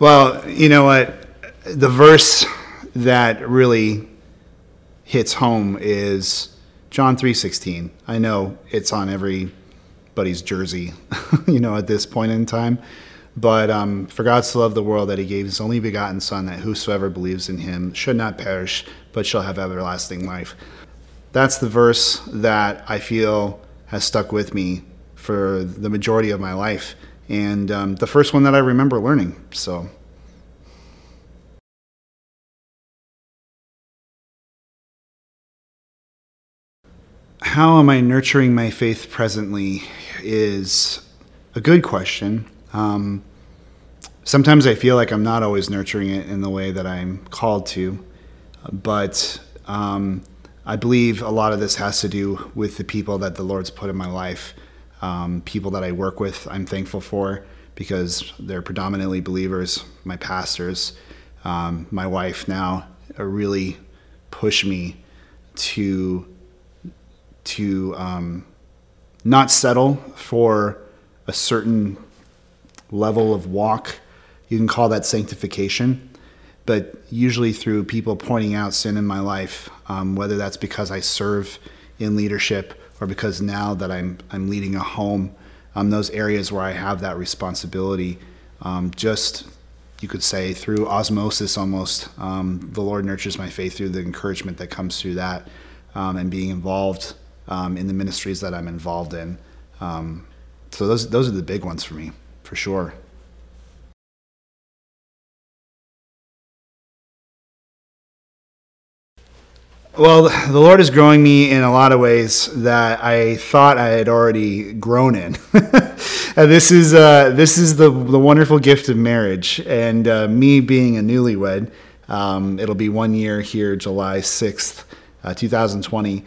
Well, you know what? The verse that really hits home is John 3:16. I know it's on everybody's jersey, you know, at this point in time. But um, for God so loved the world that he gave his only begotten Son, that whosoever believes in him should not perish, but shall have everlasting life. That's the verse that I feel has stuck with me for the majority of my life and um, the first one that I remember learning. So. How am I nurturing my faith presently is a good question. Um, sometimes I feel like I'm not always nurturing it in the way that I'm called to, but um, I believe a lot of this has to do with the people that the Lord's put in my life um, people that I work with, I'm thankful for because they're predominantly believers. My pastors, um, my wife now, really push me to to um, not settle for a certain level of walk. You can call that sanctification, but usually through people pointing out sin in my life, um, whether that's because I serve in leadership or because now that I'm I'm leading a home, um, those areas where I have that responsibility, um, just you could say through osmosis almost, um, the Lord nurtures my faith through the encouragement that comes through that, um, and being involved um, in the ministries that I'm involved in. Um, so those those are the big ones for me, for sure. Well, the Lord is growing me in a lot of ways that I thought I had already grown in. this is uh, this is the the wonderful gift of marriage, and uh, me being a newlywed. Um, it'll be one year here, July sixth, uh, two thousand twenty.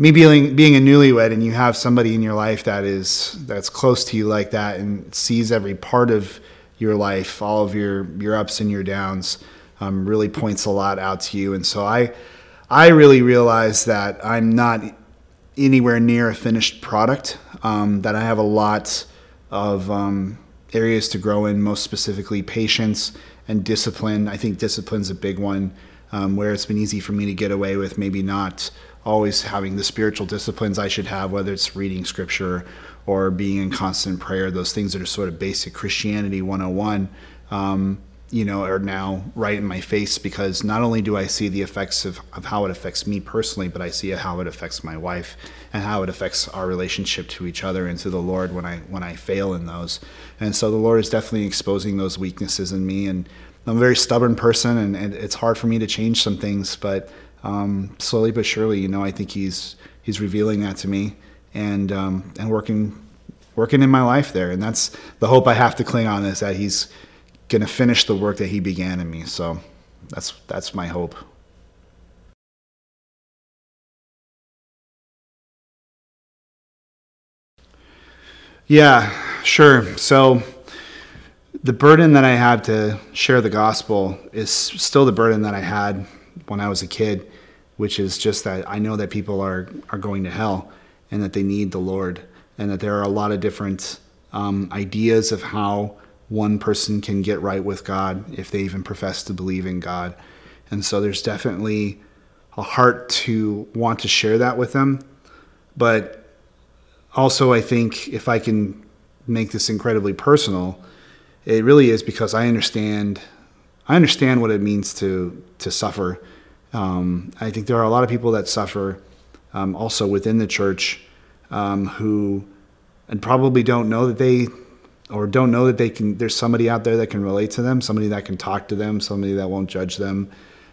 Me being being a newlywed, and you have somebody in your life that is that's close to you like that, and sees every part of your life, all of your your ups and your downs, um, really points a lot out to you. And so I I really realize that I'm not anywhere near a finished product, um, that I have a lot of um, areas to grow in, most specifically patience and discipline. I think discipline's a big one um, where it's been easy for me to get away with maybe not always having the spiritual disciplines I should have, whether it's reading scripture or being in constant prayer, those things that are sort of basic Christianity 101. Um, you know, are now right in my face because not only do I see the effects of, of how it affects me personally, but I see how it affects my wife and how it affects our relationship to each other and to the Lord when I when I fail in those. And so the Lord is definitely exposing those weaknesses in me. And I'm a very stubborn person, and, and it's hard for me to change some things. But um, slowly but surely, you know, I think He's He's revealing that to me and um, and working working in my life there. And that's the hope I have to cling on is that He's going to finish the work that he began in me. So that's that's my hope. Yeah, sure. So the burden that I have to share the gospel is still the burden that I had when I was a kid, which is just that I know that people are are going to hell and that they need the Lord, and that there are a lot of different um, ideas of how one person can get right with God if they even profess to believe in God. And so there's definitely a heart to want to share that with them. But also, I think if I can make this incredibly personal, it really is because I understand. I understand what it means to to suffer. Um, I think there are a lot of people that suffer, um, also within the church, um, who and probably don't know that they or don't know that they can there's somebody out there that can relate to them somebody that can talk to them somebody that won't judge them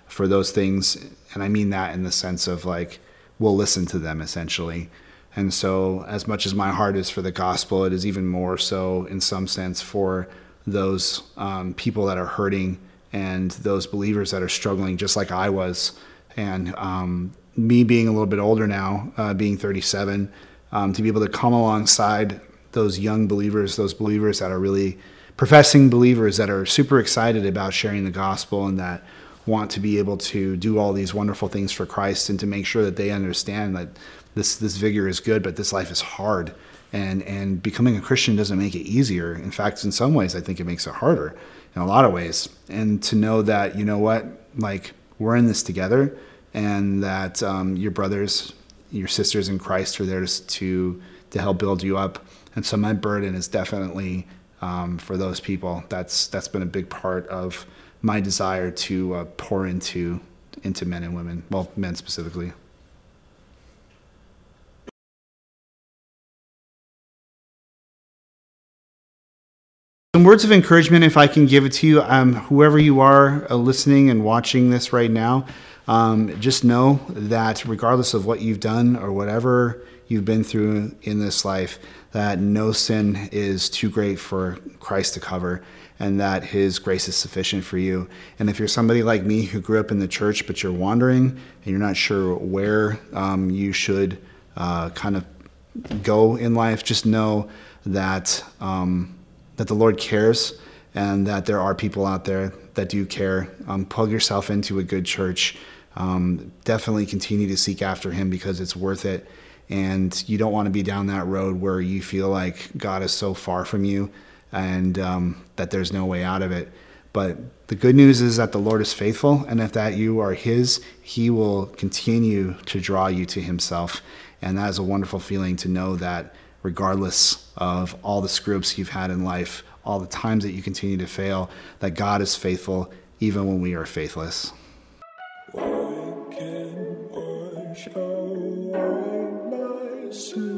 for those things. And i mean that in the sense of like we'll listen to them essentially. And so as much as my heart is for the gospel it is even more so in some sense for those um, people that are hurting and those believers that are struggling just like i was. And um, me being a little bit older now, uh, being 37, um, to be able to come alongside those young believers, those believers that are really professing believers that are super excited about sharing the gospel and that want to be able to do all these wonderful things for Christ and to make sure that they understand that this this vigor is good, but this life is hard. And and becoming a Christian doesn't make it easier. In fact, in some ways, I think it makes it harder in a lot of ways. And to know that you know what, like we're in this together, and that um, your brothers, your sisters in Christ are there to to help build you up. And so my burden is definitely um, for those people. That's that's been a big part of my desire to uh, pour into into men and women, well, men specifically. Some words of encouragement, if I can give it to you, um, whoever you are uh, listening and watching this right now, um, just know that regardless of what you've done or whatever you've been through in this life, that no sin is too great for Christ to cover and that His grace is sufficient for you. And if you're somebody like me who grew up in the church, but you're wandering and you're not sure where um, you should uh, kind of go in life, just know that um, that the Lord cares and that there are people out there that do care. Um, plug yourself into a good church. Um, definitely continue to seek after Him because it's worth it. And you don't want to be down that road where you feel like God is so far from you and um, that there's no way out of it. But the good news is that the Lord is faithful, and if that you are His, He will continue to draw you to Himself. And that is a wonderful feeling to know that regardless of all the screw ups you've had in life, all the times that you continue to fail, that God is faithful even when we are faithless. I